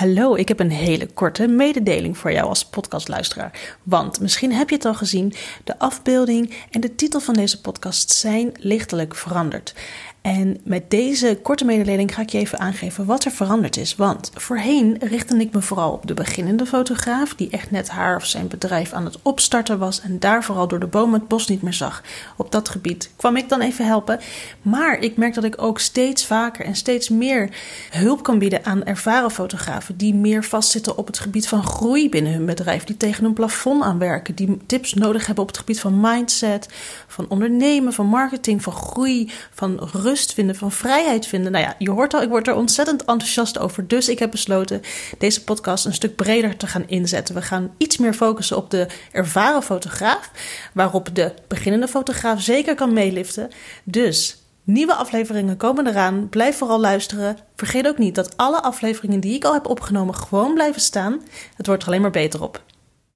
Hallo, ik heb een hele korte mededeling voor jou als podcastluisteraar. Want misschien heb je het al gezien, de afbeelding en de titel van deze podcast zijn lichtelijk veranderd. En met deze korte mededeling ga ik je even aangeven wat er veranderd is. Want voorheen richtte ik me vooral op de beginnende fotograaf, die echt net haar of zijn bedrijf aan het opstarten was en daar vooral door de bomen het bos niet meer zag. Op dat gebied kwam ik dan even helpen. Maar ik merk dat ik ook steeds vaker en steeds meer hulp kan bieden aan ervaren fotografen die meer vastzitten op het gebied van groei binnen hun bedrijf, die tegen een plafond aanwerken, die tips nodig hebben op het gebied van mindset, van ondernemen, van marketing, van groei, van rust rust vinden, van vrijheid vinden. Nou ja, je hoort al, ik word er ontzettend enthousiast over. Dus ik heb besloten deze podcast een stuk breder te gaan inzetten. We gaan iets meer focussen op de ervaren fotograaf, waarop de beginnende fotograaf zeker kan meeliften. Dus Nieuwe afleveringen komen eraan. Blijf vooral luisteren. Vergeet ook niet dat alle afleveringen die ik al heb opgenomen gewoon blijven staan. Het wordt er alleen maar beter op.